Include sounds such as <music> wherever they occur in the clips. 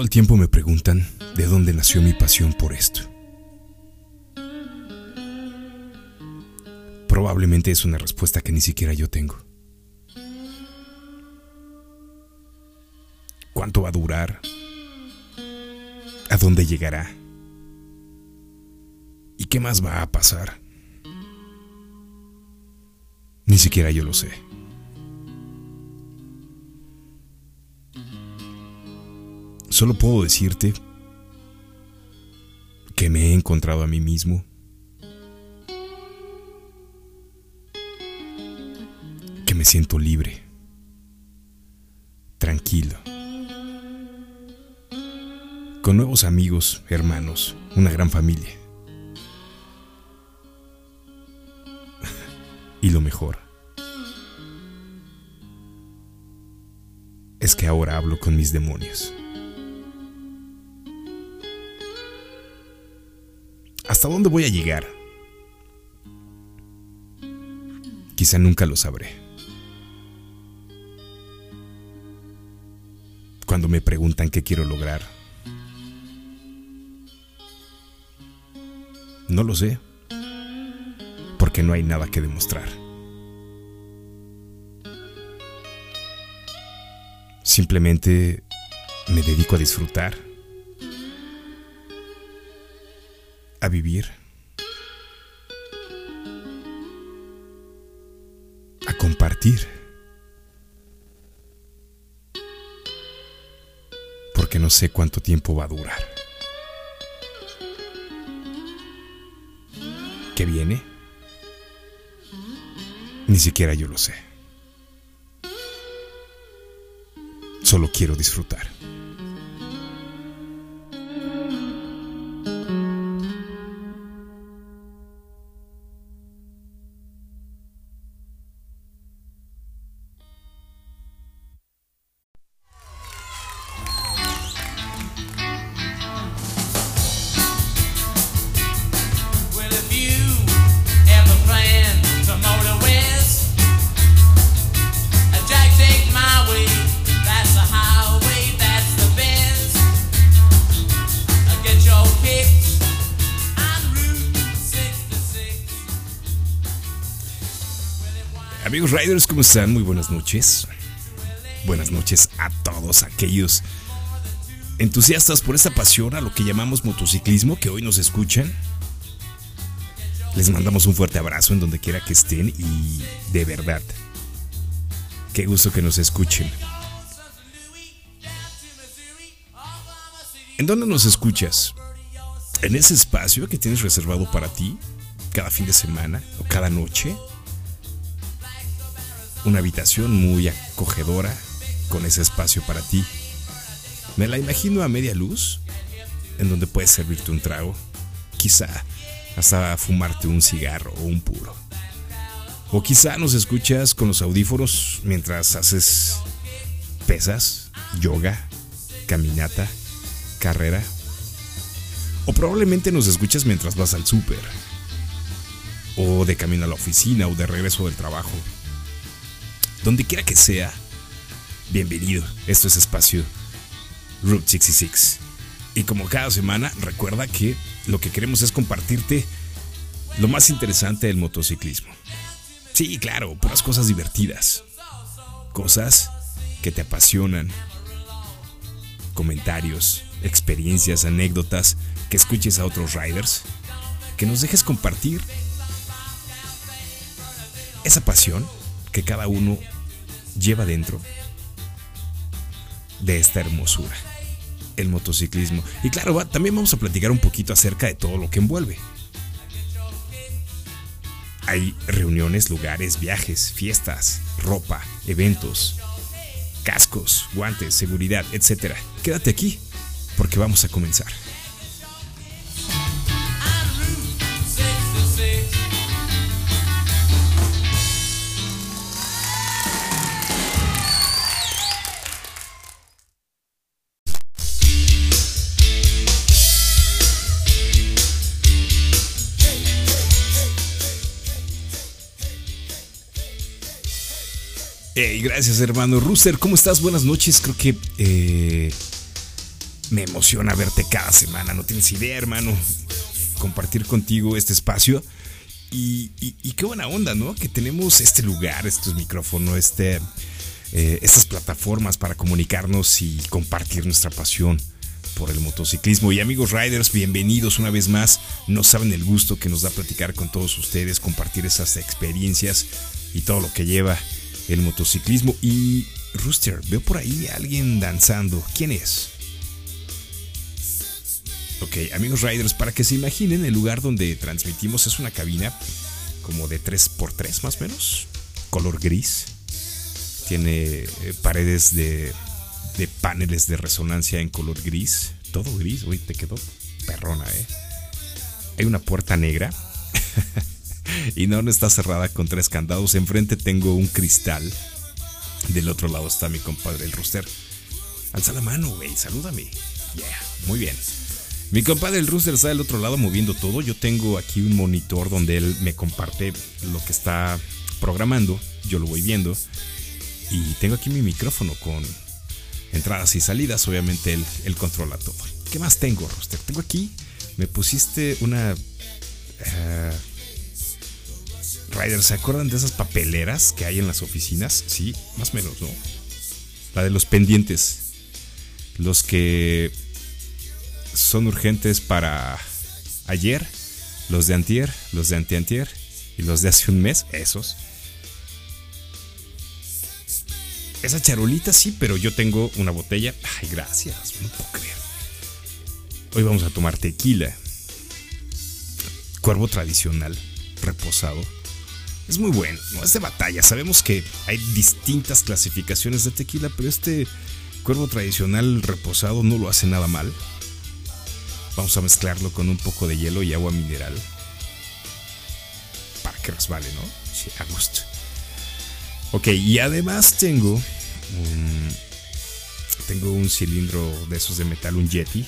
Todo el tiempo me preguntan de dónde nació mi pasión por esto. Probablemente es una respuesta que ni siquiera yo tengo. ¿Cuánto va a durar? ¿A dónde llegará? ¿Y qué más va a pasar? Ni siquiera yo lo sé. Solo puedo decirte que me he encontrado a mí mismo. Que me siento libre, tranquilo, con nuevos amigos, hermanos, una gran familia. <laughs> y lo mejor es que ahora hablo con mis demonios. ¿Hasta dónde voy a llegar? Quizá nunca lo sabré. Cuando me preguntan qué quiero lograr, no lo sé, porque no hay nada que demostrar. Simplemente me dedico a disfrutar a vivir, a compartir. Porque no sé cuánto tiempo va a durar. ¿Qué viene? Ni siquiera yo lo sé. Solo quiero disfrutar. Están? Muy buenas noches. Buenas noches a todos aquellos entusiastas por esta pasión a lo que llamamos motociclismo que hoy nos escuchan. Les mandamos un fuerte abrazo en donde quiera que estén y de verdad, qué gusto que nos escuchen. ¿En dónde nos escuchas? ¿En ese espacio que tienes reservado para ti cada fin de semana o cada noche? Una habitación muy acogedora con ese espacio para ti. Me la imagino a media luz, en donde puedes servirte un trago, quizá hasta fumarte un cigarro o un puro. O quizá nos escuchas con los audífonos mientras haces pesas, yoga, caminata, carrera. O probablemente nos escuchas mientras vas al súper. O de camino a la oficina o de regreso del trabajo donde quiera que sea, bienvenido. Esto es Espacio Route 66. Y como cada semana, recuerda que lo que queremos es compartirte lo más interesante del motociclismo. Sí, claro, puras cosas divertidas. Cosas que te apasionan. Comentarios, experiencias, anécdotas, que escuches a otros riders. Que nos dejes compartir esa pasión que cada uno lleva dentro de esta hermosura, el motociclismo. Y claro, también vamos a platicar un poquito acerca de todo lo que envuelve. Hay reuniones, lugares, viajes, fiestas, ropa, eventos, cascos, guantes, seguridad, etc. Quédate aquí porque vamos a comenzar. Gracias, hermano. Rooster, ¿cómo estás? Buenas noches. Creo que eh, me emociona verte cada semana, no tienes idea, hermano. Compartir contigo este espacio. Y, qué buena onda, ¿no? Que tenemos este lugar, estos micrófonos, este, eh, estas plataformas para comunicarnos y compartir nuestra pasión por el motociclismo. Y amigos riders, bienvenidos una vez más. No saben el gusto que nos da platicar con todos ustedes, compartir esas experiencias y todo lo que lleva el motociclismo. Y Rooster, veo por ahí a alguien danzando. ¿Quién es? Ok, amigos riders, para que se imaginen, el lugar donde transmitimos es una cabina como de 3x3 más o menos, color gris. Tiene eh, paredes de de paneles de resonancia en color gris. Todo gris, uy, te quedó perrona, ¿eh? Hay una puerta negra. <laughs> y no, no está cerrada con tres candados. Enfrente tengo un cristal. Del otro lado está mi compadre, el rooster. Alza la mano, güey, salúdame. Yeah, muy bien. Mi compadre, el rooster, está del otro lado moviendo todo. Yo tengo aquí un monitor donde él me comparte lo que está programando. Yo lo voy viendo. Y tengo aquí mi micrófono con entradas y salidas, obviamente él, controla todo. ¿Qué más tengo, Roster? Tengo aquí, me pusiste una... Uh, Ryder, ¿se acuerdan de esas papeleras que hay en las oficinas? Sí, más o menos, ¿no? La de los pendientes. Los que son urgentes para ayer, los de antier, los de anteantier y los de hace un mes, esos. Esa charolita sí, pero yo tengo una botella. Ay, gracias, no puedo creer. Hoy vamos a tomar tequila. Cuervo tradicional, reposado. Es muy bueno, no es de batalla. Sabemos que hay distintas clasificaciones de tequila, pero este cuervo tradicional reposado no lo hace nada mal. Vamos a mezclarlo con un poco de hielo y agua mineral. Para que resbale, ¿no? Sí, a gusto. Ok, y además tengo un, tengo un cilindro de esos de metal, un Yeti,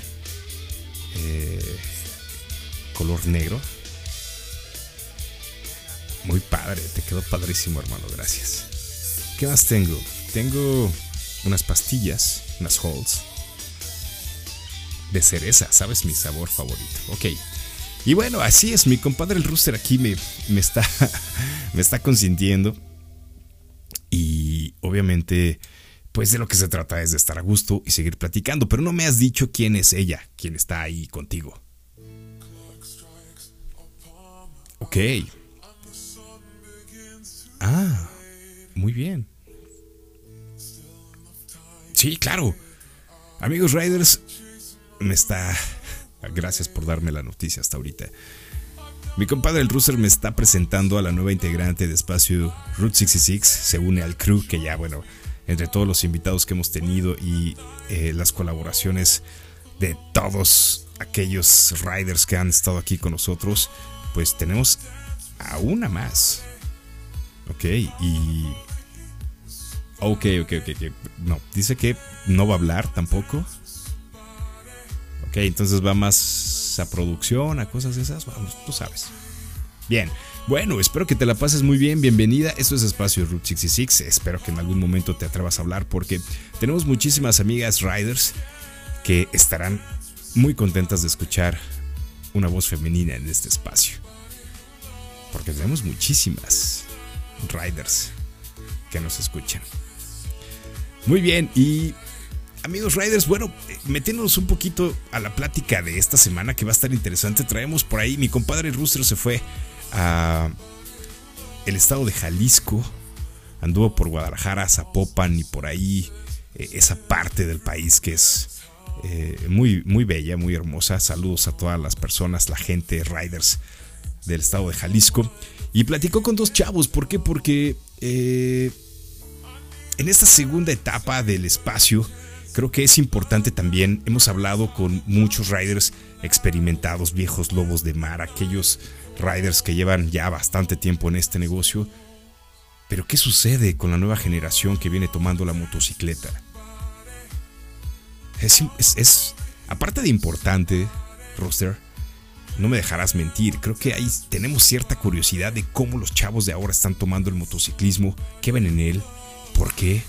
eh, color negro. Muy padre, te quedó padrísimo, hermano, gracias. ¿Qué más tengo? Tengo unas pastillas, unas halls de cereza, ¿sabes? Mi sabor favorito. Ok. Y bueno, así es, mi compadre el rooster aquí me, me, está, <laughs> me está consintiendo y obviamente, pues de lo que se trata es de estar a gusto y seguir platicando, pero no me has dicho quién es ella, quién está ahí contigo. Ok. Ah, muy bien. Sí, claro. Amigos Riders, me está... Gracias por darme la noticia hasta ahorita. Mi compadre el Rooster me está presentando a la nueva integrante de espacio Route 66. Se une al crew que ya, bueno, entre todos los invitados que hemos tenido y eh, las colaboraciones de todos aquellos riders que han estado aquí con nosotros, pues tenemos a una más. Ok, y... Ok, ok, ok. No, dice que no va a hablar tampoco. Ok, entonces va más a producción, a cosas esas, vamos, tú sabes. Bien, bueno, espero que te la pases muy bien, bienvenida. Esto es Espacio Route 66. Espero que en algún momento te atrevas a hablar porque tenemos muchísimas amigas riders que estarán muy contentas de escuchar una voz femenina en este espacio. Porque tenemos muchísimas riders que nos escuchan. Muy bien, y Amigos Riders, bueno, metiéndonos un poquito a la plática de esta semana que va a estar interesante, traemos por ahí, mi compadre Rustro se fue a el estado de Jalisco, anduvo por Guadalajara, Zapopan y por ahí eh, esa parte del país que es eh, muy, muy bella, muy hermosa. Saludos a todas las personas, la gente, riders del estado de Jalisco. Y platicó con dos chavos, ¿por qué? Porque en esta segunda etapa del espacio, creo que es importante también, hemos hablado con muchos riders experimentados, viejos lobos de mar, aquellos riders que llevan ya bastante tiempo en este negocio. Pero ¿qué sucede con la nueva generación que viene tomando la motocicleta? Es, aparte de importante, Roster, no me dejarás mentir, creo que ahí tenemos cierta curiosidad de cómo los chavos de ahora están tomando el motociclismo, qué ven en él, por qué,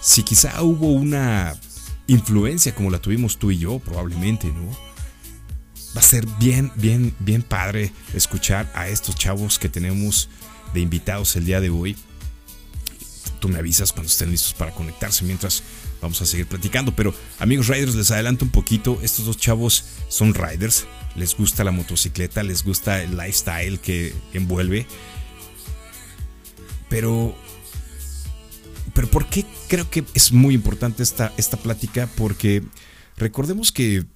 si quizá hubo una influencia como la tuvimos tú y yo, probablemente, ¿no? Va a ser bien, bien, bien padre escuchar a estos chavos que tenemos de invitados el día de hoy. Me avisas cuando estén listos para conectarse mientras vamos a seguir platicando. Pero amigos riders, les adelanto un poquito. Estos dos chavos son riders. Les gusta la motocicleta, les gusta el lifestyle que envuelve. Pero pero ¿por qué creo que es muy importante esta, esta plática? Porque recordemos que,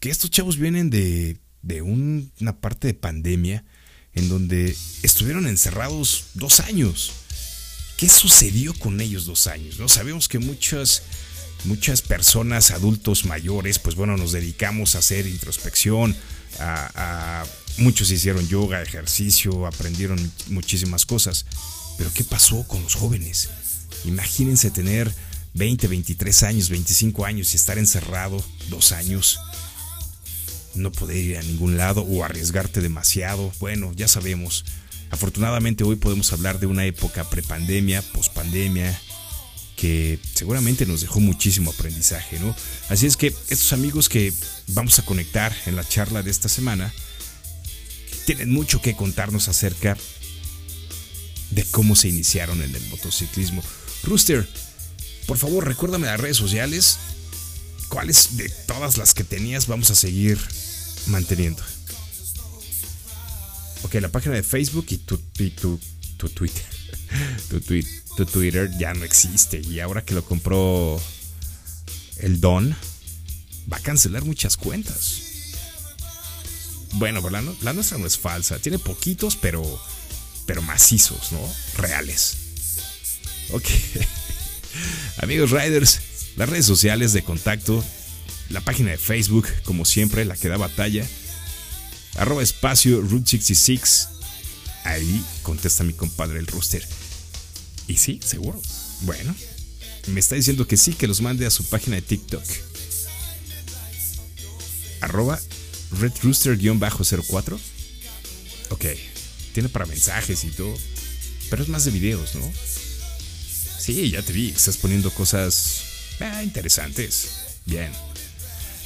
que estos chavos vienen de, de una parte de pandemia en donde estuvieron encerrados dos años. ¿Qué sucedió con ellos dos años? ¿no? Sabemos que muchas, muchas personas, adultos mayores, pues bueno, nos dedicamos a hacer introspección, a, muchos hicieron yoga, ejercicio, aprendieron muchísimas cosas. Pero ¿qué pasó con los jóvenes? Imagínense tener 20, 23 años, 25 años y estar encerrado dos años. No poder ir a ningún lado o arriesgarte demasiado. Bueno, ya sabemos. Afortunadamente hoy podemos hablar de una época prepandemia, pospandemia, que seguramente nos dejó muchísimo aprendizaje, ¿no? Así es que estos amigos que vamos a conectar en la charla de esta semana tienen mucho que contarnos acerca de cómo se iniciaron en el motociclismo. Rooster, por favor, recuérdame las redes sociales. ¿Cuáles de todas las que tenías vamos a seguir manteniendo? Ok, la página de Facebook y tu, tu, tu, Twitter. <laughs> tu, tu Twitter ya no existe. Y ahora que lo compró el Don, va a cancelar muchas cuentas. Bueno, la, la nuestra no es falsa. Tiene poquitos, pero, pero macizos, ¿no? Reales. Ok. <laughs> Amigos Riders, las redes sociales de contacto, la página de Facebook, como siempre, la que da batalla. Arroba espacio Route 66. Ahí contesta mi compadre el rooster. Y sí, seguro. Bueno, me está diciendo que sí, que los mande a su página de TikTok. Arroba redrooster-04. Ok, tiene para mensajes y todo. Pero es más de videos, ¿no? Sí, ya te vi, estás poniendo cosas ah, interesantes. Bien.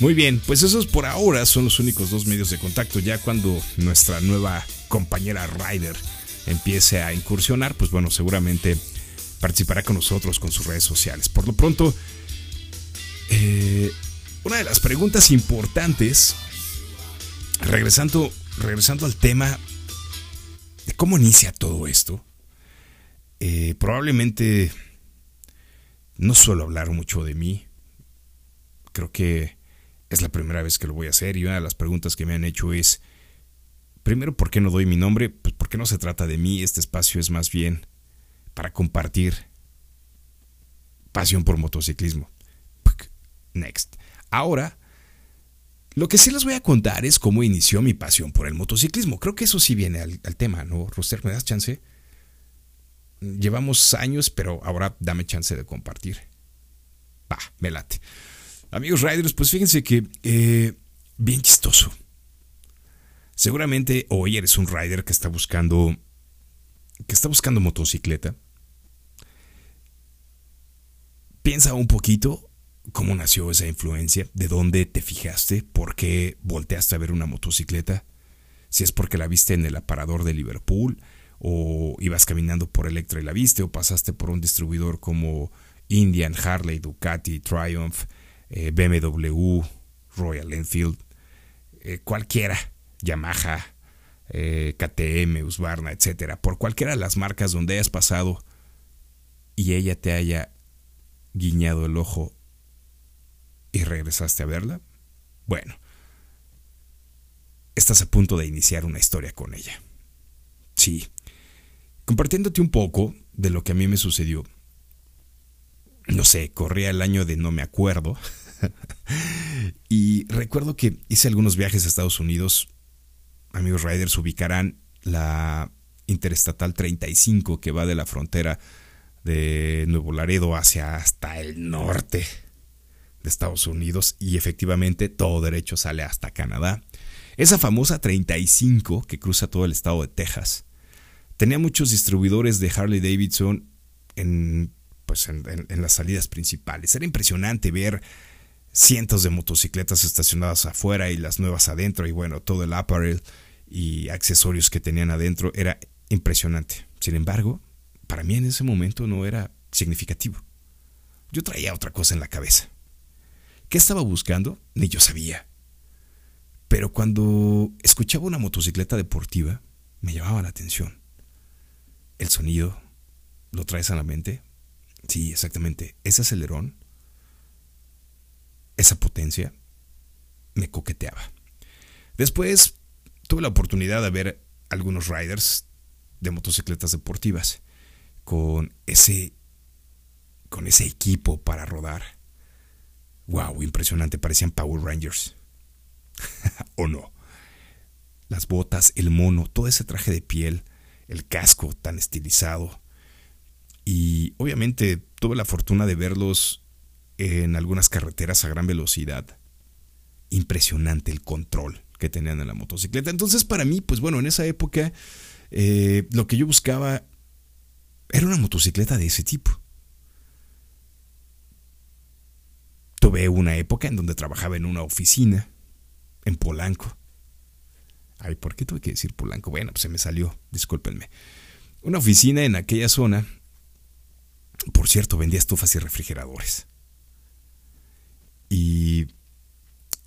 Muy bien, pues esos por ahora son los únicos dos medios de contacto. Ya cuando nuestra nueva compañera Ryder empiece a incursionar, pues bueno, seguramente participará con nosotros con sus redes sociales. Por lo pronto, eh, una de las preguntas importantes, regresando, regresando al tema de cómo inicia todo esto, eh, probablemente no suelo hablar mucho de mí. Creo que es la primera vez que lo voy a hacer y una de las preguntas que me han hecho es, primero, ¿por qué no doy mi nombre? Pues porque no se trata de mí, este espacio es más bien para compartir pasión por motociclismo. Next. Ahora, lo que sí les voy a contar es cómo inició mi pasión por el motociclismo. Creo que eso sí viene al, tema, ¿no? Roster, ¿me das chance? Llevamos años, pero ahora dame chance de compartir. Va, me late. Amigos riders, pues fíjense que eh, bien chistoso. Seguramente hoy eres un rider que está buscando que está buscando motocicleta. Piensa un poquito cómo nació esa influencia, de dónde te fijaste, por qué volteaste a ver una motocicleta, si es porque la viste en el aparador de Liverpool, o ibas caminando por Electra y la viste, o pasaste por un distribuidor como Indian, Harley, Ducati, Triumph, eh, BMW, Royal Enfield, eh, cualquiera, Yamaha, eh, KTM, Husqvarna, etcétera, por cualquiera de las marcas donde hayas pasado y ella te haya guiñado el ojo y regresaste a verla, bueno, estás a punto de iniciar una historia con ella. Sí, compartiéndote un poco de lo que a mí me sucedió. No sé, corría el año de no me acuerdo. <laughs> y recuerdo que hice algunos viajes a Estados Unidos. Amigos riders ubicarán la Interestatal 35 que va de la frontera de Nuevo Laredo hacia hasta el norte de Estados Unidos y efectivamente todo derecho sale hasta Canadá. Esa famosa 35 que cruza todo el estado de Texas tenía muchos distribuidores de Harley Davidson en pues en, las salidas principales. Era impresionante ver cientos de motocicletas estacionadas afuera y las nuevas adentro y bueno, todo el apparel y accesorios que tenían adentro era impresionante. Sin embargo, para mí en ese momento no era significativo. Yo traía otra cosa en la cabeza. ¿Qué estaba buscando? Ni yo sabía. Pero cuando escuchaba una motocicleta deportiva, me llamaba la atención. El sonido, ¿lo traes a la mente? Sí, exactamente. Ese acelerón, esa potencia, me coqueteaba. Después tuve la oportunidad de ver algunos riders de motocicletas deportivas con ese con ese equipo para rodar. Wow, impresionante, parecían Power Rangers. <laughs> ¿O no? Las botas, el mono, todo ese traje de piel, el casco tan estilizado. Y obviamente tuve la fortuna de verlos en algunas carreteras a gran velocidad. Impresionante el control que tenían en la motocicleta. Entonces para mí, pues bueno, en esa época eh, lo que yo buscaba era una motocicleta de ese tipo. Tuve una época en donde trabajaba en una oficina, en Polanco. Ay, ¿por qué tuve que decir Polanco? Bueno, pues se me salió, discúlpenme. Una oficina en aquella zona, por cierto, vendía estufas y refrigeradores. Y,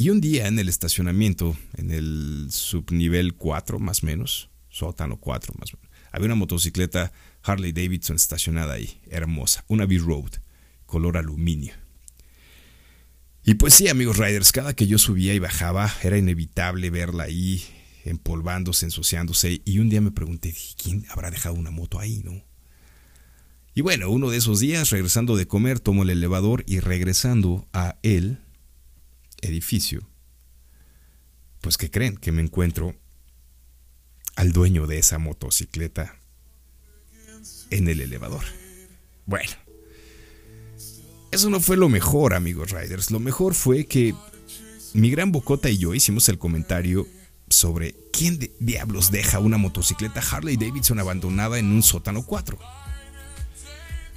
un día en el estacionamiento, en el subnivel 4 más o menos, sótano 4 más o menos, había una motocicleta Harley Davidson estacionada ahí, hermosa, una B-Road, color aluminio. Y pues sí, amigos riders, cada que yo subía y bajaba era inevitable verla ahí, empolvándose, ensuciándose. Y un día me pregunté, ¿quién habrá dejado una moto ahí, no? Y bueno, uno de esos días, regresando de comer, tomo el elevador y regresando a el edificio, pues que creen que me encuentro al dueño de esa motocicleta en el elevador. Bueno, eso no fue lo mejor, amigos Riders. Lo mejor fue que mi gran bocota y yo hicimos el comentario sobre quién diablos deja una motocicleta Harley Davidson abandonada en un sótano 4.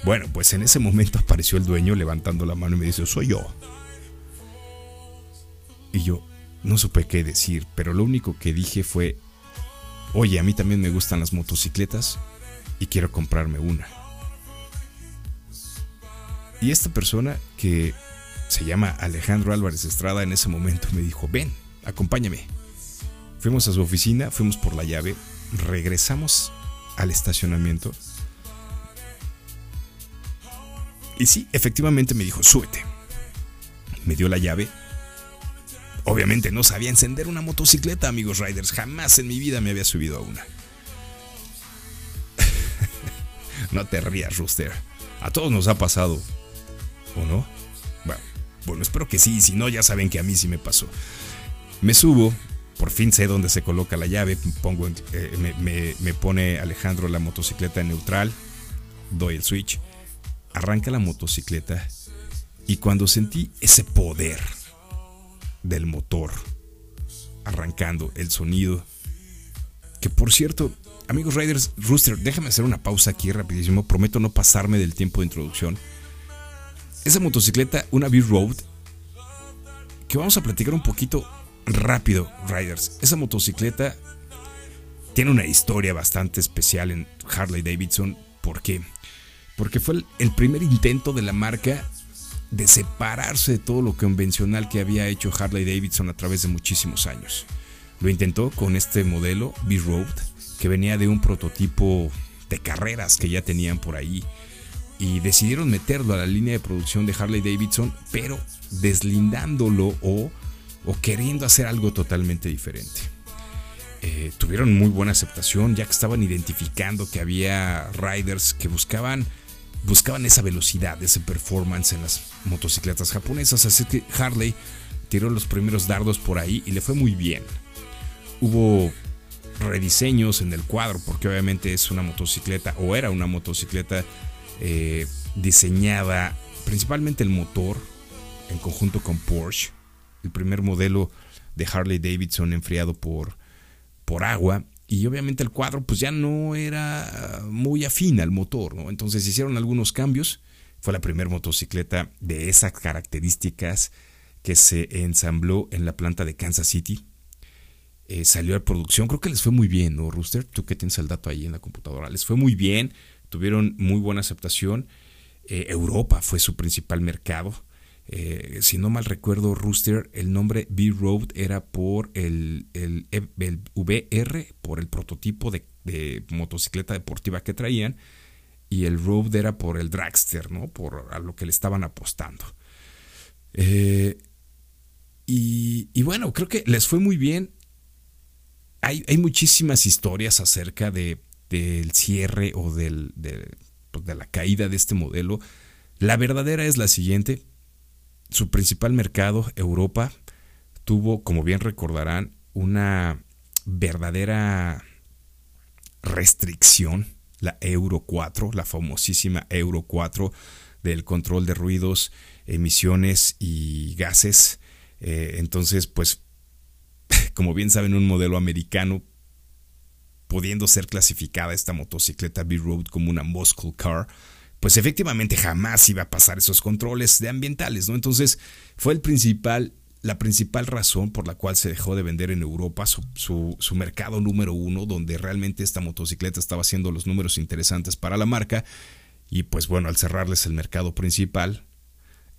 Bueno, pues en ese momento apareció el dueño levantando la mano y me dice, soy yo. Y yo no supe qué decir, pero lo único que dije fue, oye, a mí también me gustan las motocicletas y quiero comprarme una. Y esta persona que se llama Alejandro Álvarez Estrada en ese momento me dijo, ven, acompáñame. Fuimos a su oficina, fuimos por la llave, regresamos al estacionamiento. Y sí, efectivamente me dijo, súbete. Me dio la llave. Obviamente no sabía encender una motocicleta, amigos riders. Jamás en mi vida me había subido a una. <laughs> no te rías, Rooster. A todos nos ha pasado. ¿O no? Bueno, espero que sí. Si no, ya saben que a mí sí me pasó. Me subo. Por fin sé dónde se coloca la llave. Pongo, eh, me, pone Alejandro la motocicleta en neutral. Doy el switch. Arranca la motocicleta. Y cuando sentí ese poder del motor arrancando el sonido, que por cierto, Amigos Riders, Rooster, déjame hacer una pausa aquí rapidísimo. Prometo no pasarme del tiempo de introducción. Esa motocicleta, una B-Road, que vamos a platicar un poquito rápido, Riders. Esa motocicleta tiene una historia bastante especial en Harley Davidson. ¿Por qué? Porque fue el primer intento de la marca de separarse de todo lo convencional que había hecho Harley Davidson a través de muchísimos años. Lo intentó con este modelo B-Road que venía de un prototipo de carreras que ya tenían por ahí y decidieron meterlo a la línea de producción de Harley Davidson, pero deslindándolo o, o queriendo hacer algo totalmente diferente. Eh, tuvieron muy buena aceptación ya que estaban identificando que había riders que buscaban buscaban esa velocidad, ese performance en las motocicletas japonesas, así que Harley tiró los primeros dardos por ahí y le fue muy bien. Hubo rediseños en el cuadro, porque obviamente es una motocicleta, o era una motocicleta eh, diseñada principalmente el motor en conjunto con Porsche, el primer modelo de Harley Davidson enfriado por, por agua. Y obviamente el cuadro pues ya no era muy afín al motor, ¿no? Entonces hicieron algunos cambios, Fue la primera motocicleta de esas características que se ensambló en la planta de Kansas City. Eh, salió a producción, creo que les fue muy bien, ¿no, Rooster? Tú que tienes el dato ahí en la computadora. Les fue muy bien, tuvieron muy buena aceptación. Eh, Europa fue su principal mercado. Eh, si no mal recuerdo, Rooster, el nombre B-Road era por el, el, VR, por el prototipo de, motocicleta deportiva que traían, y el Road era por el dragster, ¿no? Por a lo que le estaban apostando. Eh, y, bueno, creo que les fue muy bien. Hay, hay muchísimas historias acerca de, del cierre o del, pues, de la caída de este modelo. La verdadera es la siguiente su principal mercado, Europa, tuvo, como bien recordarán, una verdadera restricción, la Euro 4, la famosísima Euro 4 del control de ruidos, emisiones y gases. Eh, entonces, pues, <laughs> como bien saben, un modelo americano, pudiendo ser clasificada esta motocicleta B-Road como una muscle car, pues efectivamente jamás iba a pasar esos controles de ambientales, ¿no? Entonces fue el principal, la principal razón por la cual se dejó de vender en Europa su, mercado número uno, donde realmente esta motocicleta estaba haciendo los números interesantes para la marca. Y pues bueno, al cerrarles el mercado principal,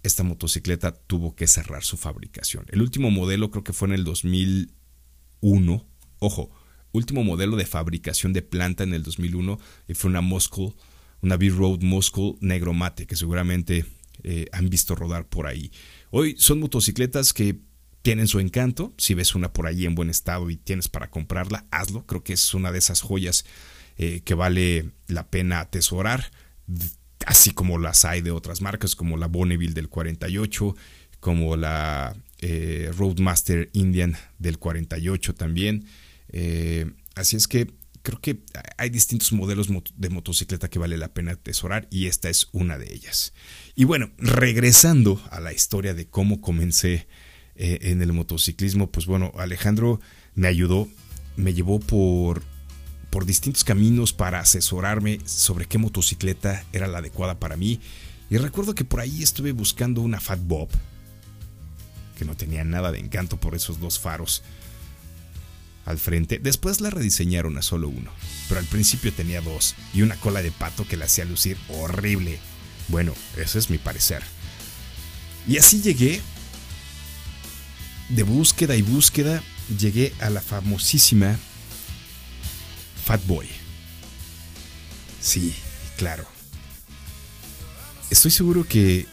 esta motocicleta tuvo que cerrar su fabricación. El último modelo creo que fue en el 2001. Ojo, último modelo de fabricación de planta en el 2001 y fue una Moscow una B-Road Muscle negro mate que seguramente eh, han visto rodar por ahí. Hoy son motocicletas que tienen su encanto. Si ves una por ahí en buen estado y tienes para comprarla, hazlo. Creo que es una de esas joyas eh, que vale la pena atesorar, así como las hay de otras marcas, como la Bonneville del 48, como la eh, Roadmaster Indian del 48 también. así es que creo que hay distintos modelos de motocicleta que vale la pena atesorar y esta es una de ellas. Y bueno, regresando a la historia de cómo comencé eh, en el motociclismo, pues bueno, Alejandro me ayudó, me llevó por, por distintos caminos para asesorarme sobre qué motocicleta era la adecuada para mí. Y recuerdo que por ahí estuve buscando una Fat Bob, que no tenía nada de encanto por esos dos faros al frente. Después la rediseñaron a solo uno, pero al principio tenía dos y una cola de pato que la hacía lucir horrible. Bueno, ese es mi parecer. Y así llegué, de búsqueda y búsqueda, llegué a la famosísima Fat Boy. Sí, claro. Estoy seguro que...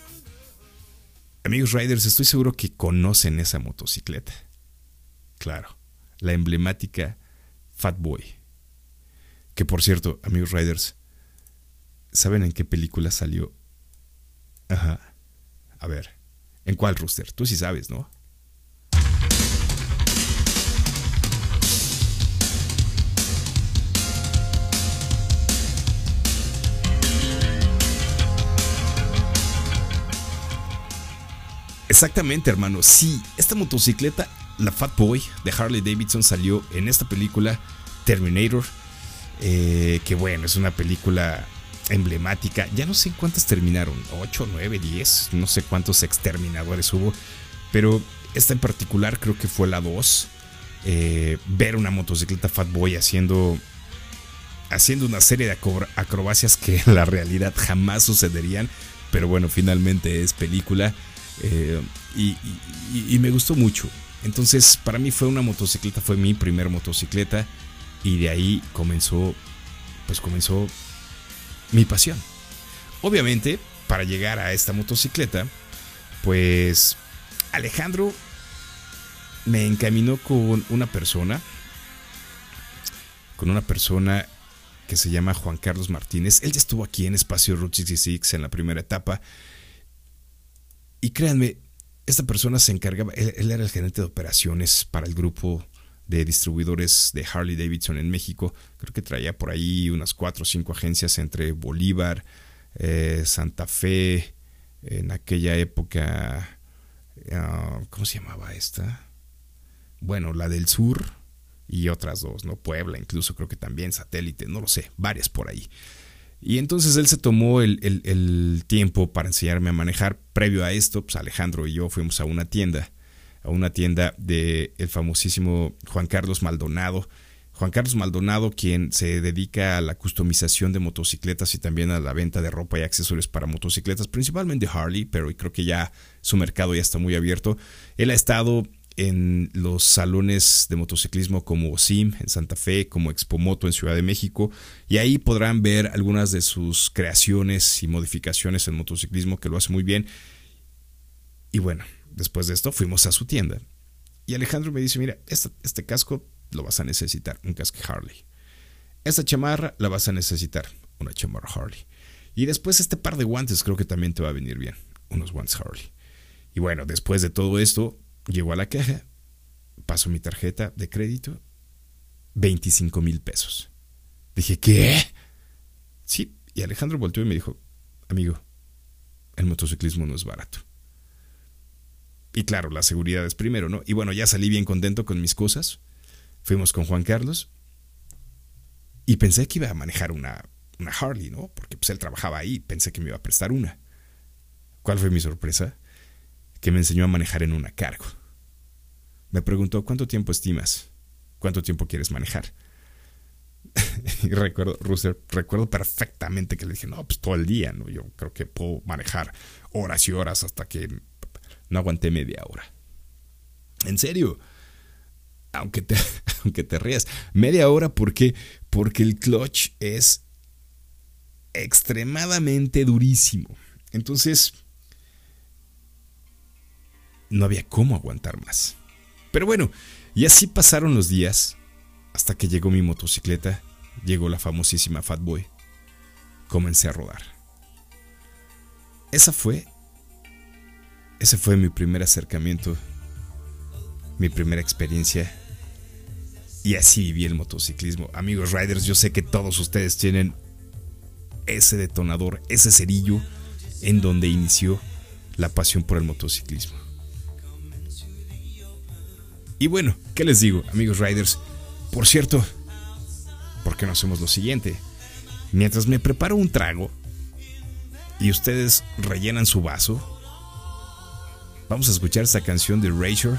Amigos Riders, estoy seguro que conocen esa motocicleta. Claro la emblemática Fat Boy. Que por cierto, amigos Riders, ¿saben en qué película salió? Ajá. A ver, ¿en cuál rooster? Tú sí sabes, ¿no? Exactamente, hermano. Sí, esta motocicleta la Fat Boy de Harley Davidson salió en esta película Terminator, eh, que bueno, es una película emblemática. Ya no sé cuántas terminaron, 8, 9, 10, no sé cuántos exterminadores hubo, pero esta en particular creo que fue la 2. Eh, ver una motocicleta Fat Boy haciendo haciendo una serie de acrobacias que en la realidad jamás sucederían, pero bueno, finalmente es película eh, y me gustó mucho. Entonces, para mí fue una motocicleta, fue mi primer motocicleta y de ahí comenzó, pues comenzó mi pasión. Obviamente, para llegar a esta motocicleta, pues Alejandro me encaminó con una persona, con una persona que se llama Juan Carlos Martínez. Él ya estuvo aquí en Espacio Route 66 en la primera etapa. Y créanme, esta persona se encargaba, él, era el gerente de operaciones para el grupo de distribuidores de Harley Davidson en México. Creo que traía por ahí unas cuatro o cinco agencias entre Bolívar, eh, Santa Fe, en aquella época, ah, ¿cómo se llamaba esta? Bueno, la del sur y otras dos, ¿no? Puebla, incluso creo que también satélite, no lo sé, varias por ahí. Y entonces él se tomó el, tiempo para enseñarme a manejar. Previo a esto, pues Alejandro y yo fuimos a una tienda, a una tienda del el famosísimo Juan Carlos Maldonado. Juan Carlos Maldonado, quien se dedica a la customización de motocicletas y también a la venta de ropa y accesorios para motocicletas, principalmente Harley, pero creo que ya su mercado ya está muy abierto. Él ha estado en los salones de motociclismo como SIM en Santa Fe, como Expomoto en Ciudad de México, y ahí podrán ver algunas de sus creaciones y modificaciones en motociclismo que lo hace muy bien. Y bueno, después de esto fuimos a su tienda. Y Alejandro me dice, mira, este, este casco lo vas a necesitar, un casco Harley. Esta chamarra la vas a necesitar, una chamarra Harley. Y después este par de guantes creo que también te va a venir bien, unos guantes Harley. Y bueno, después de todo esto, Llego a la caja, paso mi tarjeta de crédito, 25 mil pesos. Dije, ¿qué? Sí, y Alejandro volteó y me dijo, amigo, el motociclismo no es barato. Y claro, la seguridad es primero, ¿no? Y bueno, ya salí bien contento con mis cosas. Fuimos con Juan Carlos y pensé que iba a manejar una, una Harley, ¿no? Porque pues él trabajaba ahí, pensé que me iba a prestar una. ¿Cuál fue mi sorpresa? Que me enseñó a manejar en una cargo. Me preguntó, ¿cuánto tiempo estimas? ¿Cuánto tiempo quieres manejar? <laughs> y recuerdo, Rooster, recuerdo perfectamente que le dije, no, pues todo el día, ¿no? Yo creo que puedo manejar horas y horas hasta que no aguanté media hora. En serio, aunque te, <laughs> aunque te rías, media hora, ¿por qué? Porque el clutch es extremadamente durísimo. Entonces, no había cómo aguantar más. Pero bueno, y así pasaron los días hasta que llegó mi motocicleta, llegó la famosísima Fatboy. Comencé a rodar. Esa fue ese fue mi primer acercamiento, mi primera experiencia. Y así viví el motociclismo. Amigos riders, yo sé que todos ustedes tienen ese detonador, ese cerillo en donde inició la pasión por el motociclismo. Y bueno, ¿qué les digo, amigos riders? Por cierto, ¿por qué no hacemos lo siguiente? Mientras me preparo un trago y ustedes rellenan su vaso, vamos a escuchar esta canción de Razor,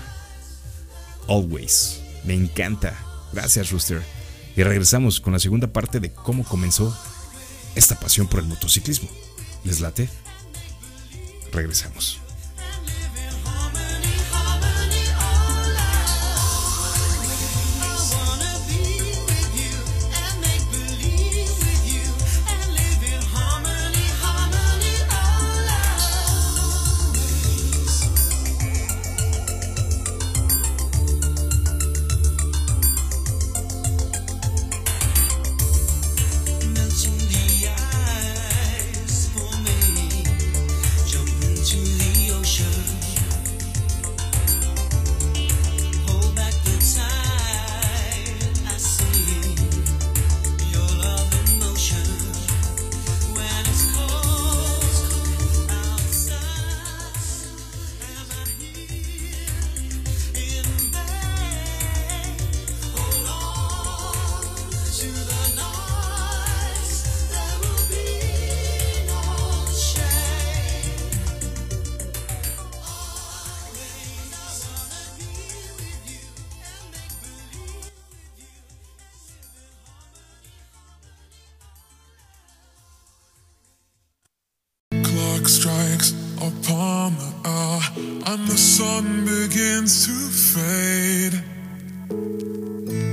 Always. Me encanta. Gracias, Rooster. Y regresamos con la segunda parte de cómo comenzó esta pasión por el motociclismo. ¿Les late? Regresamos. and the sun begins to fade.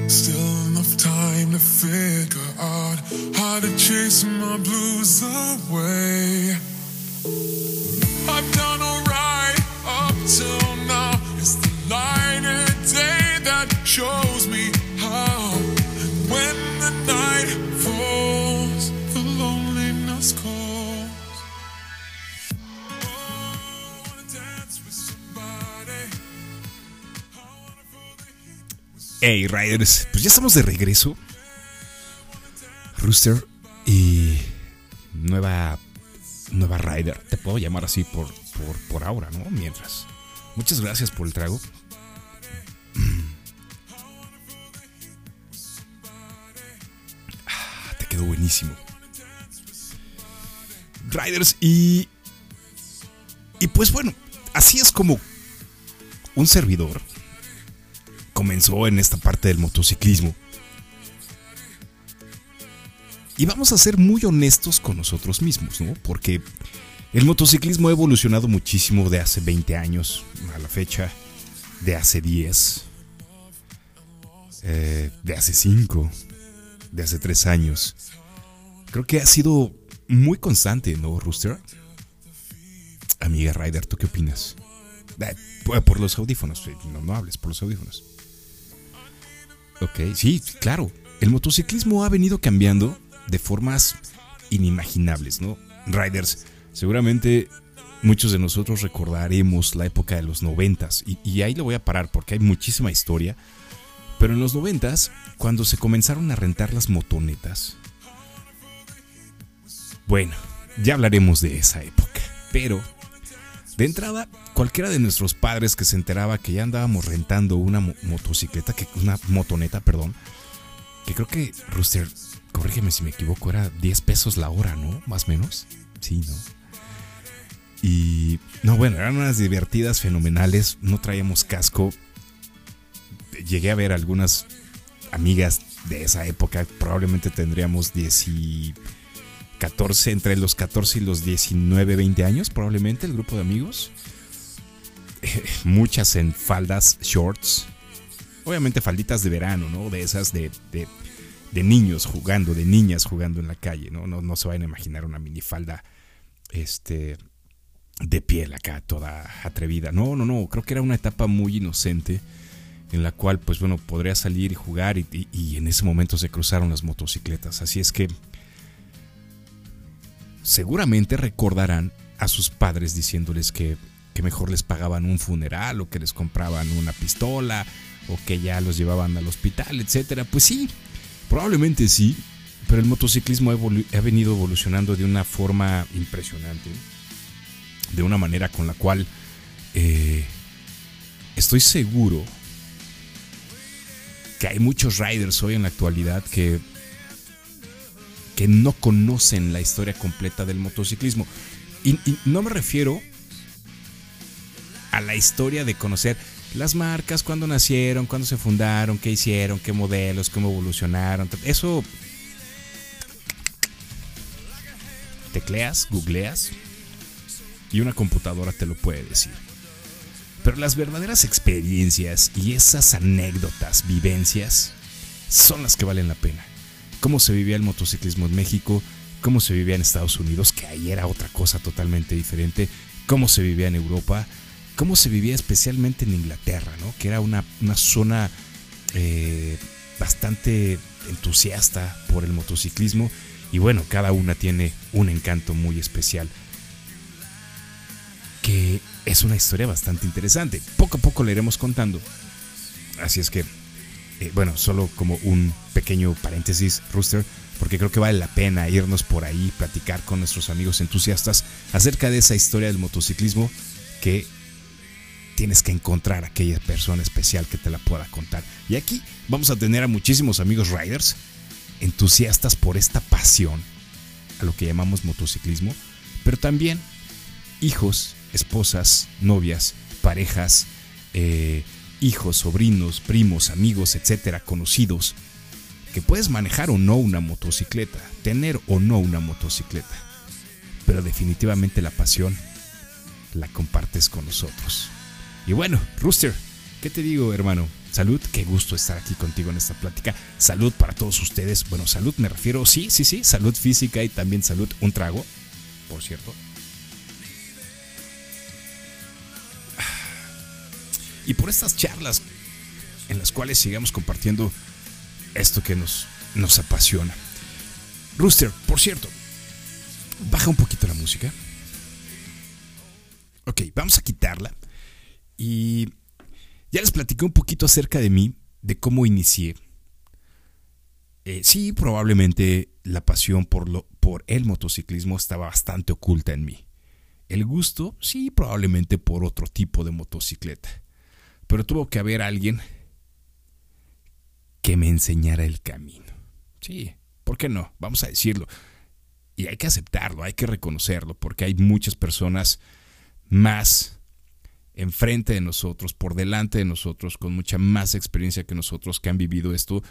Still enough time to figure out how to chase my blues away. Hey Riders, pues ya estamos de regreso. Rooster y nueva nueva Rider. Te puedo llamar así por, por, por ahora, ¿no? Mientras. Muchas gracias por el trago. Ah, te quedó buenísimo. Riders y... Y pues bueno, así es como un servidor comenzó en esta parte del motociclismo. Y vamos a ser muy honestos con nosotros mismos, ¿no? Porque el motociclismo ha evolucionado muchísimo de hace 20 años a la fecha, de hace 10, eh, de hace 5, de hace 3 años. Creo que ha sido muy constante, ¿no, Rooster? Amiga Ryder, ¿tú qué opinas? Eh, por los audífonos, no, no hables por los audífonos. Ok, sí, claro. El motociclismo ha venido cambiando de formas inimaginables, ¿no? Riders, Seguramente muchos de nosotros recordaremos la época de los noventas y, y ahí lo voy a parar porque hay muchísima historia. Pero en los noventas, cuando se comenzaron a rentar las motonetas, bueno, ya hablaremos de esa época. Pero, de entrada, cualquiera de nuestros padres que se enteraba que ya andábamos rentando una motocicleta, que, una motoneta, perdón, que creo que, Rooster, corrígeme si me equivoco, era 10 pesos la hora, ¿no? Más o menos. Sí, ¿no? Y no, bueno, eran unas divertidas, fenomenales. No traíamos casco. Llegué a ver algunas amigas de esa época. Probablemente tendríamos 10 y 14, entre los 14 y los 19, 20 años, probablemente, el grupo de amigos. <laughs> Muchas en faldas, shorts. Obviamente falditas de verano, ¿no? De esas de, de, niños jugando, de niñas jugando en la calle, ¿no? No, no se vayan a imaginar una minifalda este, de piel acá, toda atrevida. No, no, no, creo que era una etapa muy inocente en la cual, pues bueno, podría salir y jugar y, en ese momento se cruzaron las motocicletas. Así es que seguramente recordarán a sus padres diciéndoles que, que mejor les pagaban un funeral o que les compraban una pistola o que ya los llevaban al hospital, etcétera. Pues sí, probablemente sí, pero el motociclismo ha venido evolucionando de una forma impresionante de una manera con la cual eh, estoy seguro que hay muchos riders hoy en la actualidad que, que no conocen la historia completa del motociclismo. Y, no me refiero a la historia de conocer las marcas, cuándo nacieron, cuándo se fundaron, qué hicieron, qué modelos, cómo evolucionaron. Eso tecleas, googleas y una computadora te lo puede decir. Pero las verdaderas experiencias y esas anécdotas, vivencias, son las que valen la pena. Cómo se vivía el motociclismo en México, cómo se vivía en Estados Unidos, que ahí era otra cosa totalmente diferente, cómo se vivía en Europa, cómo se vivía especialmente en Inglaterra, ¿no? que era una, zona eh, bastante entusiasta por el motociclismo y bueno, cada una tiene un encanto muy especial que es una historia bastante interesante. Poco a poco le iremos contando. Así es que, eh, bueno, solo como un pequeño paréntesis, Rooster, porque creo que vale la pena irnos por ahí, platicar con nuestros amigos entusiastas acerca de esa historia del motociclismo que tienes que encontrar a aquella persona especial que te la pueda contar. Y aquí vamos a tener a muchísimos amigos riders entusiastas por esta pasión, a lo que llamamos motociclismo, pero también hijos esposas, novias, parejas, eh, hijos, sobrinos, primos, amigos, etcétera, conocidos, que puedes manejar o no una motocicleta, tener o no una motocicleta, pero definitivamente la pasión la compartes con nosotros. Y bueno, Rooster, ¿qué te digo, hermano? Salud, qué gusto estar aquí contigo en esta plática. Salud para todos ustedes. Bueno, salud me refiero, sí, sí, sí, salud física y también salud, un trago, por cierto. Y por estas charlas en las cuales sigamos compartiendo esto que nos, nos apasiona. Rooster, por cierto, baja un poquito la música. Ok, vamos a quitarla. Y ya les platiqué un poquito acerca de mí, de cómo inicié. Eh, sí, probablemente la pasión por, lo, por el motociclismo estaba bastante oculta en mí. El gusto, sí, probablemente por otro tipo de motocicleta pero tuvo que haber alguien que me enseñara el camino. Sí, ¿por qué no? Vamos a decirlo. y hay que aceptarlo, hay que reconocerlo, porque hay muchas personas más enfrente de nosotros, por delante de nosotros, con mucha más experiencia que nosotros que han vivido esto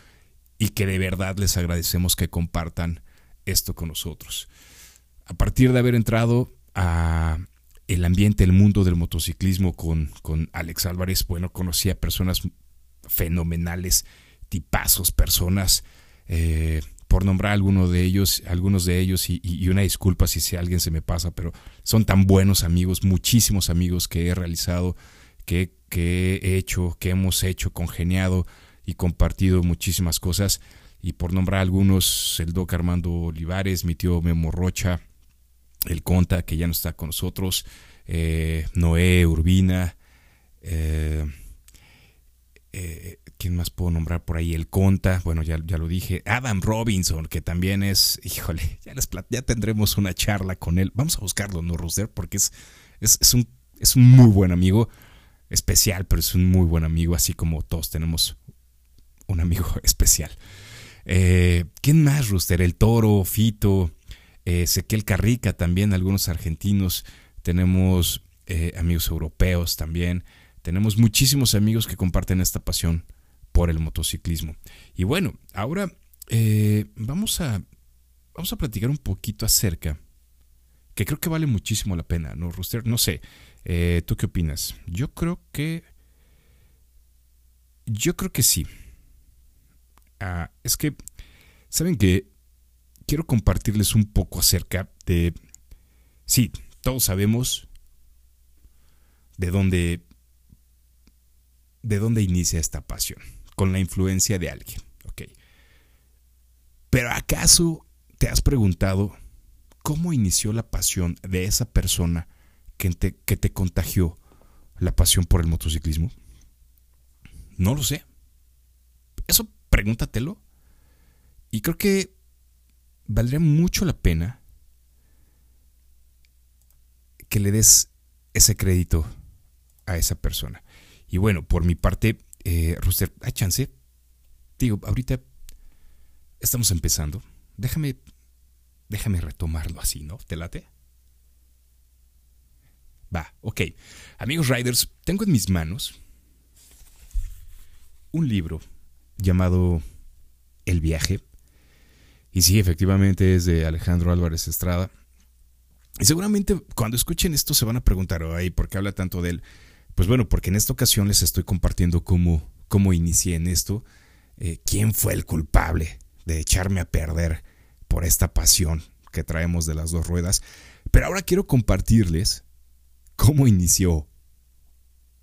y que de verdad les agradecemos que compartan esto con nosotros. A partir de haber entrado a el ambiente, el mundo del motociclismo con, con Alex Álvarez, bueno, conocí a personas fenomenales, tipazos, personas, eh, por nombrar algunos de ellos, algunos de ellos, y, una disculpa si, si alguien se me pasa, pero son tan buenos amigos, muchísimos amigos que he realizado, que, que he hecho, que hemos hecho, congeniado y compartido muchísimas cosas. Y por nombrar algunos, el Doc Armando Olivares, mi tío Memo Rocha, el Conta, que ya no está con nosotros, eh, Noé Urbina, eh, eh, ¿quién más puedo nombrar por ahí? El Conta, bueno, ya, ya lo dije, Adam Robinson, que también es, <laughs> híjole, ya, les, ya tendremos una charla con él. Vamos a buscarlo, ¿no, Ruster? Porque es, es, un, es un muy buen amigo, especial, pero es un muy buen amigo, así como todos tenemos un amigo <laughs> especial. ¿Quién más, Ruster? El Toro, Fito, Ezequiel Carrica también, algunos argentinos, tenemos eh, amigos europeos también, tenemos muchísimos amigos que comparten esta pasión por el motociclismo. Y bueno, ahora eh, vamos, a, vamos a platicar un poquito acerca, que creo que vale muchísimo la pena, ¿no, Ruster? No sé, ¿tú qué opinas? Yo creo que... Yo creo que sí. Ah, es que, ¿saben que quiero compartirles un poco acerca de... Sí, todos sabemos de dónde, de dónde inicia esta pasión, con la influencia de alguien, ¿ok? Pero ¿acaso te has preguntado cómo inició la pasión de esa persona que te, que te contagió la pasión por el motociclismo? No lo sé. Eso pregúntatelo. Y creo que valdría mucho la pena que le des ese crédito a esa persona. Y bueno, por mi parte, eh, Rooster, hay chance. Digo, ahorita estamos empezando. Déjame, déjame retomarlo así, ¿no? ¿Te late? Va, ok. Amigos Riders, tengo en mis manos un libro llamado El viaje y sí, efectivamente es de Alejandro Álvarez Estrada. Y seguramente cuando escuchen esto se van a preguntar, ¿por qué habla tanto de él? Pues bueno, porque en esta ocasión les estoy compartiendo cómo, cómo inicié en esto, eh, quién fue el culpable de echarme a perder por esta pasión que traemos de las dos ruedas. Pero ahora quiero compartirles cómo inició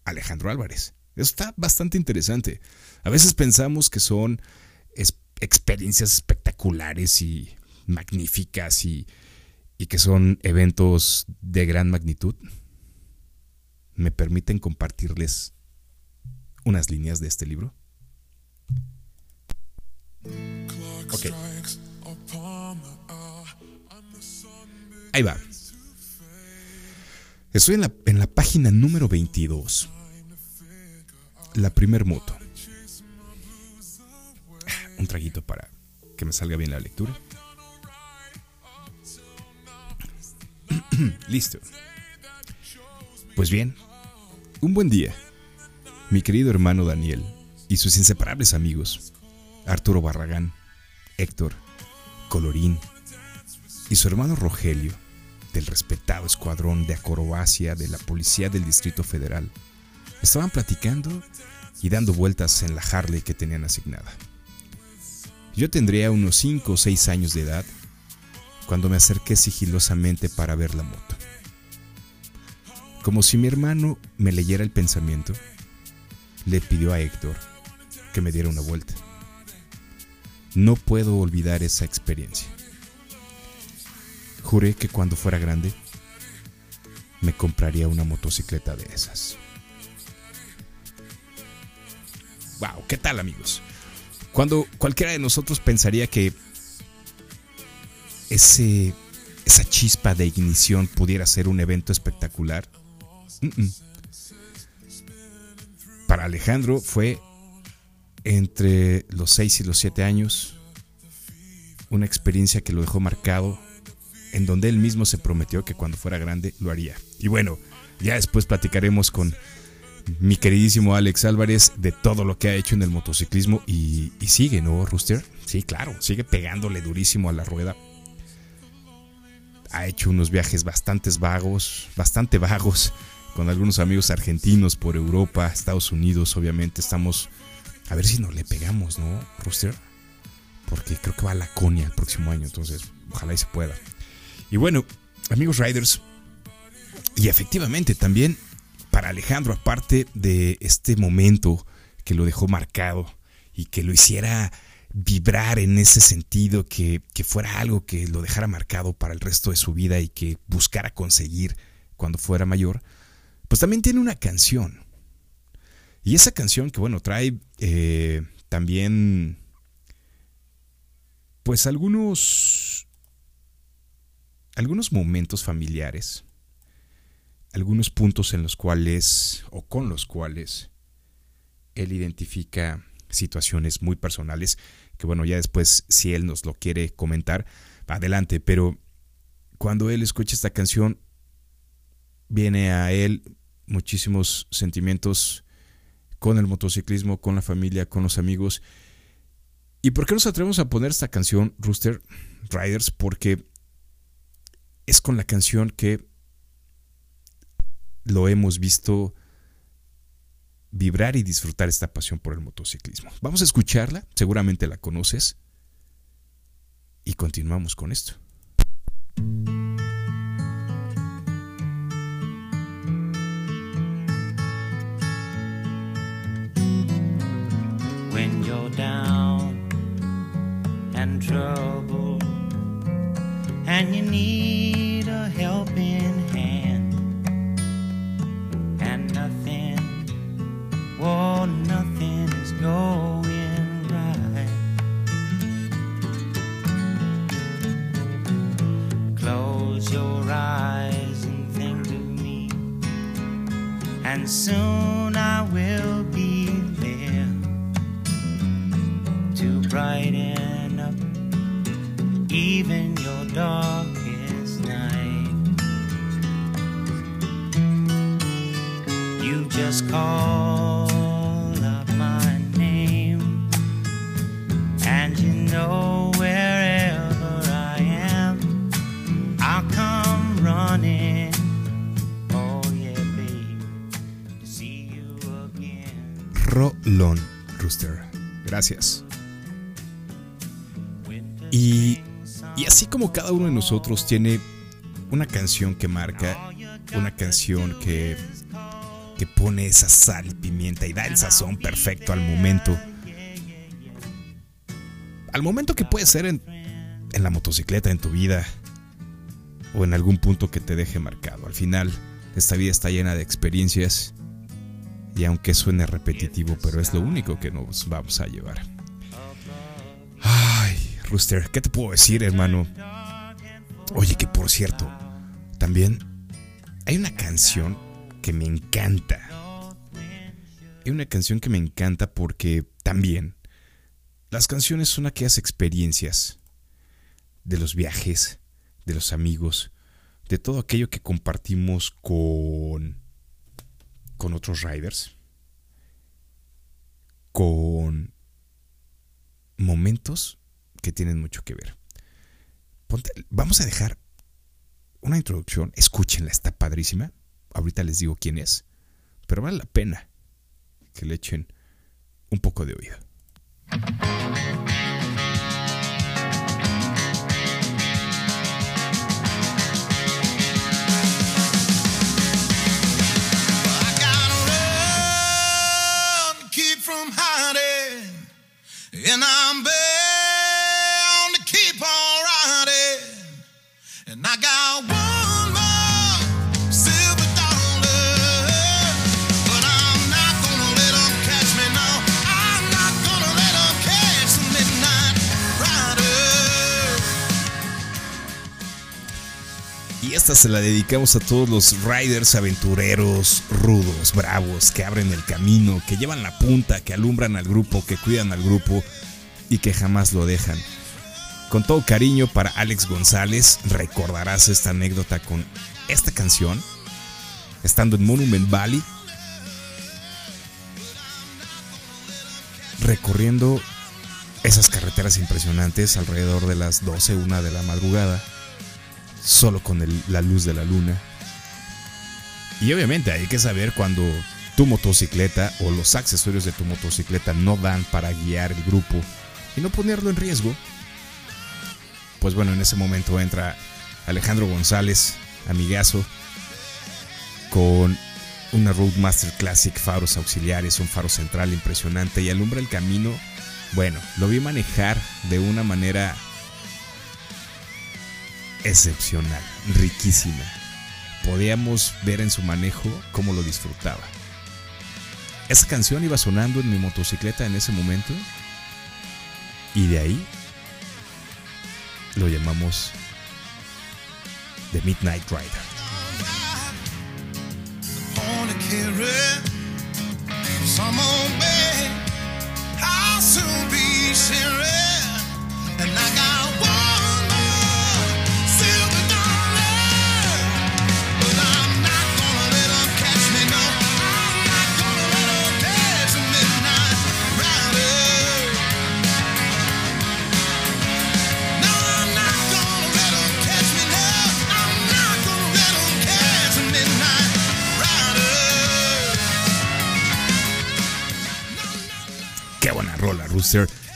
Alejandro Álvarez. Eso está bastante interesante. A veces pensamos que son experiencias espectaculares y magníficas y, que son eventos de gran magnitud, ¿me permiten compartirles unas líneas de este libro? Ok. Ahí va. Estoy en la, en la página número 22. La primer moto un traguito para que me salga bien la lectura. <clears throat> Listo. Pues bien, un buen día. Mi querido hermano Daniel y sus inseparables amigos, Arturo Barragán, Héctor, Colorín y su hermano Rogelio, del respetado escuadrón de acrobacia de la Policía del Distrito Federal, estaban platicando y dando vueltas en la Harley que tenían asignada. Yo tendría unos 5 o 6 años de edad cuando me acerqué sigilosamente para ver la moto. Como si mi hermano me leyera el pensamiento, le pidió a Héctor que me diera una vuelta. No puedo olvidar esa experiencia. Juré que cuando fuera grande me compraría una motocicleta de esas. Wow, ¿qué tal amigos? Cuando cualquiera de nosotros pensaría que ese, esa chispa de ignición pudiera ser un evento espectacular. Para Alejandro fue entre los 6 y los 7 años una experiencia que lo dejó marcado en donde él mismo se prometió que cuando fuera grande lo haría. Y bueno, ya después platicaremos con mi queridísimo Alex Álvarez de todo lo que ha hecho en el motociclismo y, sigue, ¿no, Rooster? Sí, claro, sigue pegándole durísimo a la rueda. Ha hecho unos viajes bastante vagos, bastante vagos, con algunos amigos argentinos por Europa, Estados Unidos, obviamente. Estamos a ver si nos le pegamos, ¿no, Rooster? Porque creo que va a la Conia el próximo año, entonces ojalá y se pueda. Y bueno, amigos Riders, y efectivamente también para Alejandro, aparte de este momento que lo dejó marcado y que lo hiciera vibrar en ese sentido, que, que, fuera algo que lo dejara marcado para el resto de su vida y que buscara conseguir cuando fuera mayor, pues también tiene una canción. Y esa canción que, bueno, trae eh, también, pues algunos, algunos momentos familiares, algunos puntos en los cuales, o con los cuales, él identifica situaciones muy personales, que bueno, ya después, si él nos lo quiere comentar, adelante, pero cuando él escucha esta canción, viene a él muchísimos sentimientos con el motociclismo, con la familia, con los amigos. ¿Y por qué nos atrevemos a poner esta canción, Rooster Riders? Porque es con la canción que lo hemos visto vibrar y disfrutar esta pasión por el motociclismo. Vamos a escucharla, seguramente la conoces. Y continuamos con esto. and you need a helping oh nothing is going right close your eyes and think of me and soon I will be there to brighten up even your darkest night. You just call Rolón, Rooster. Gracias. Y, y así como cada uno de nosotros tiene una canción que marca, una canción que, que pone esa sal y pimienta y da el sazón perfecto al momento. Al momento que puede ser en, en la motocicleta, en tu vida, o en algún punto que te deje marcado. Al final, esta vida está llena de experiencias y aunque suene repetitivo, pero es lo único que nos vamos a llevar. Ay, Rooster, ¿qué te puedo decir, hermano? Oye, que por cierto, también hay una canción que me encanta. Hay una canción que me encanta porque también las canciones son aquellas experiencias de los viajes, de los amigos, de todo aquello que compartimos con con otros riders, con momentos que tienen mucho que ver. Ponte, vamos a dejar una introducción, escúchenla, está padrísima. Ahorita les digo quién es, pero vale la pena que le echen un poco de oído. Se la dedicamos a todos los riders aventureros, rudos, bravos, que abren el camino, que llevan la punta, que alumbran al grupo, que cuidan al grupo y que jamás lo dejan. Con todo cariño para Alex González, recordarás esta anécdota con esta canción, estando en Monument Valley, recorriendo esas carreteras impresionantes alrededor de las 12, una de la madrugada, solo con la luz de la luna. Y obviamente hay que saber cuando tu motocicleta o los accesorios de tu motocicleta no dan para guiar el grupo y no ponerlo en riesgo. Pues bueno, en ese momento entra Alejandro González, amigazo, con una Roadmaster Classic, faros auxiliares, un faro central impresionante y alumbra el camino. Bueno, lo vi manejar de una manera excepcional, riquísima. Podíamos ver en su manejo cómo lo disfrutaba. Esa canción iba sonando en mi motocicleta en ese momento y de ahí lo llamamos The Midnight Rider.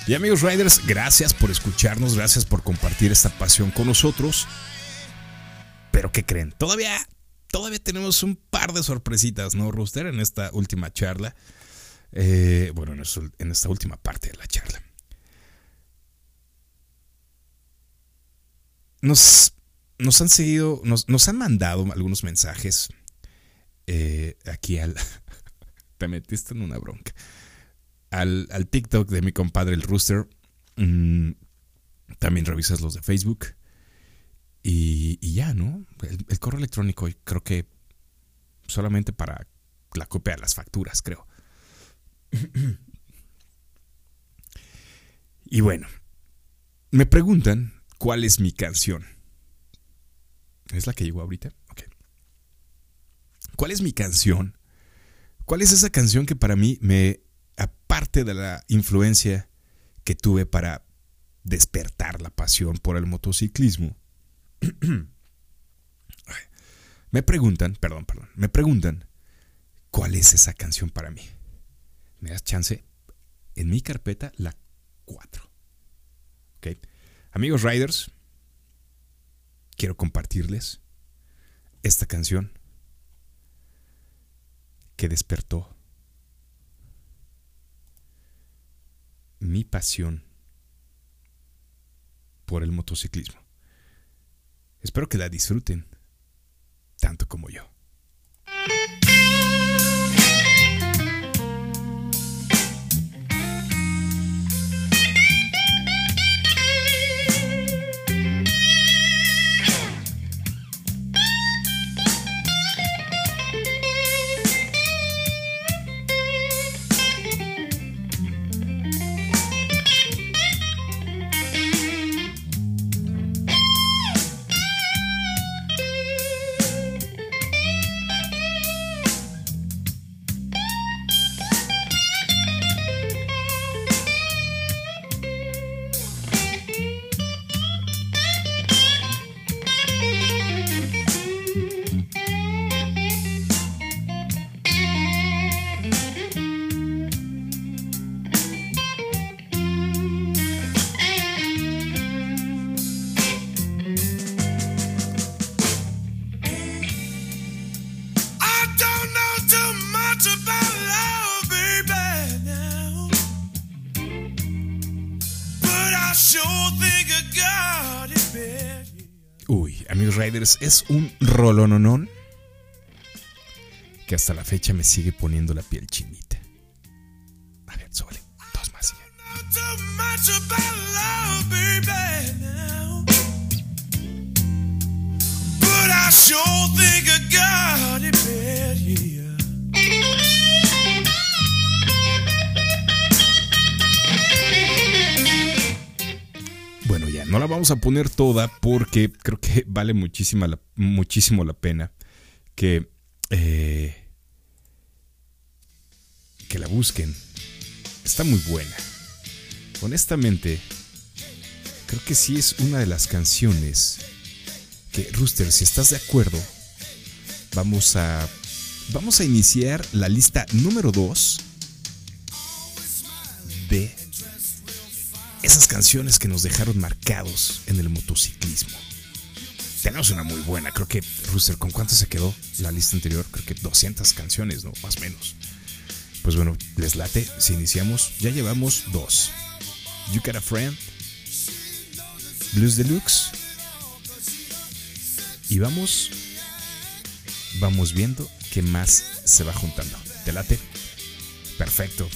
Y amigos Riders, gracias por escucharnos, gracias por compartir esta pasión con nosotros. Pero ¿qué creen? Todavía, todavía tenemos un par de sorpresitas, ¿no, Rooster? En esta última charla. Eh, bueno, en esta última parte de la charla. Nos, nos han seguido, nos, nos han mandado algunos mensajes eh, aquí al... <laughs> Te metiste en una bronca al, al TikTok de mi compadre el Rooster. Mm, también revisas los de Facebook. Y, ya, ¿no? El, el correo electrónico creo que solamente para la copia de las facturas, creo. y bueno, me preguntan cuál es mi canción. ¿Es la que llegó ahorita? Ok. ¿Cuál es mi canción? ¿Cuál es esa canción que para mí me de la influencia que tuve para despertar la pasión por el motociclismo, <clears throat> me preguntan, perdón, perdón, me preguntan, ¿cuál es esa canción para mí? ¿Me das chance? En mi carpeta, la 4. ¿Ok? Amigos Riders, quiero compartirles esta canción que despertó mi pasión por el motociclismo. Espero que la disfruten tanto como yo. Uy, amigos Riders, es un rolononón que hasta la fecha me sigue poniendo la piel chinita. A ver, súbele. Dos más. y ya. Vamos a poner toda porque creo que <laughs> vale muchísima muchísimo la pena que, eh, que la busquen. Está muy buena. Honestamente, creo que sí es una de las canciones que, Rooster, si estás de acuerdo, vamos a, vamos a iniciar la lista número 2 de esas canciones que nos dejaron marcados en el motociclismo. Tenemos una muy buena, creo que, Rooster, ¿con cuánto se quedó la lista anterior? Creo que 200 canciones, ¿no? Más o menos. Pues bueno, les late, si iniciamos, ya llevamos dos. You Got a Friend, Blues Deluxe, y vamos, vamos viendo qué más se va juntando. ¿Te late? Perfecto.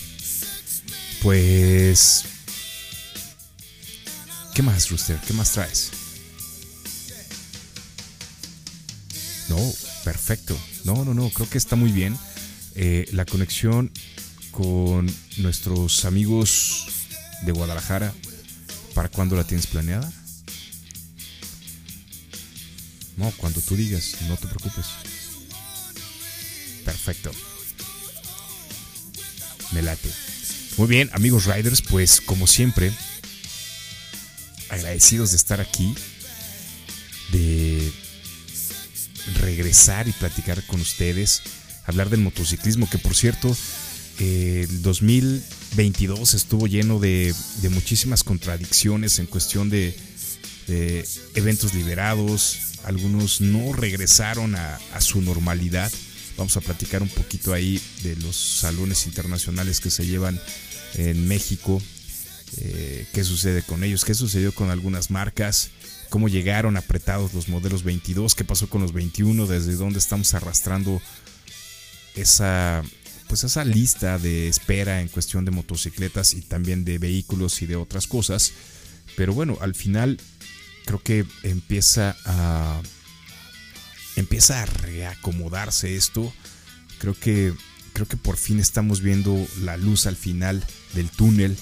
Pues... ¿Qué más, Rooster? ¿Qué más traes? No, perfecto. No, no, no, creo que está muy bien. Eh, la conexión con nuestros amigos de Guadalajara, ¿para cuándo la tienes planeada? No, cuando tú digas, no te preocupes. Perfecto. Me late. Muy bien, amigos riders, pues como siempre, agradecidos de estar aquí, de regresar y platicar con ustedes, hablar del motociclismo, que por cierto, eh, el 2022 estuvo lleno de, muchísimas contradicciones en cuestión de, eventos liberados, algunos no regresaron a su normalidad. Vamos a platicar un poquito ahí de los salones internacionales que se llevan en México, eh, qué sucede con ellos, qué sucedió con algunas marcas, cómo llegaron apretados los modelos 22, qué pasó con los 21, desde dónde estamos arrastrando esa pues esa lista de espera en cuestión de motocicletas y también de vehículos y de otras cosas. Pero bueno, al final creo que empieza a empieza a reacomodarse esto. Creo que creo que por fin estamos viendo la luz al final del túnel.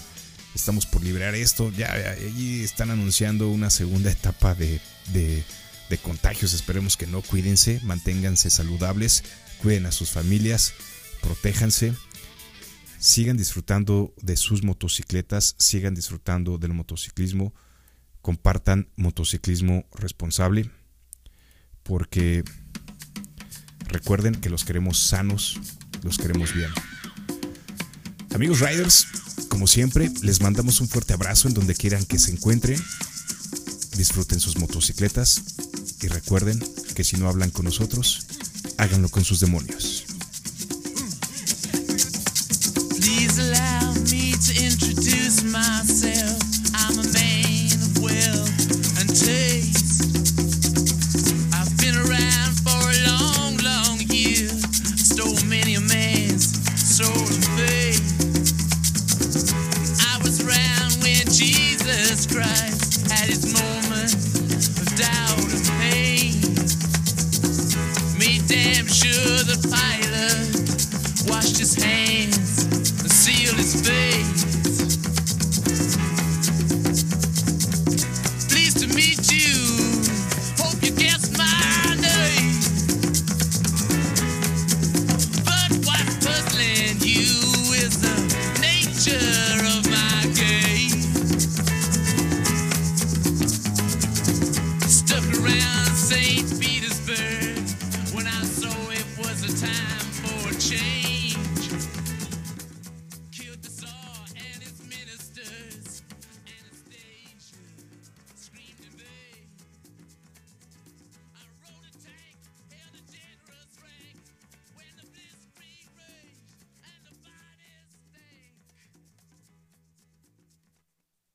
Estamos por liberar esto. Ya allí están anunciando una segunda etapa de, de, de contagios. Esperemos que no. Cuídense, manténganse saludables, cuiden a sus familias, protéjanse. Sigan disfrutando de sus motocicletas, sigan disfrutando del motociclismo, compartan motociclismo responsable, porque recuerden que los queremos sanos, los queremos bien. Amigos riders, como siempre, les mandamos un fuerte abrazo en donde quieran que se encuentren. Disfruten sus motocicletas y recuerden que si no hablan con nosotros, háganlo con sus demonios.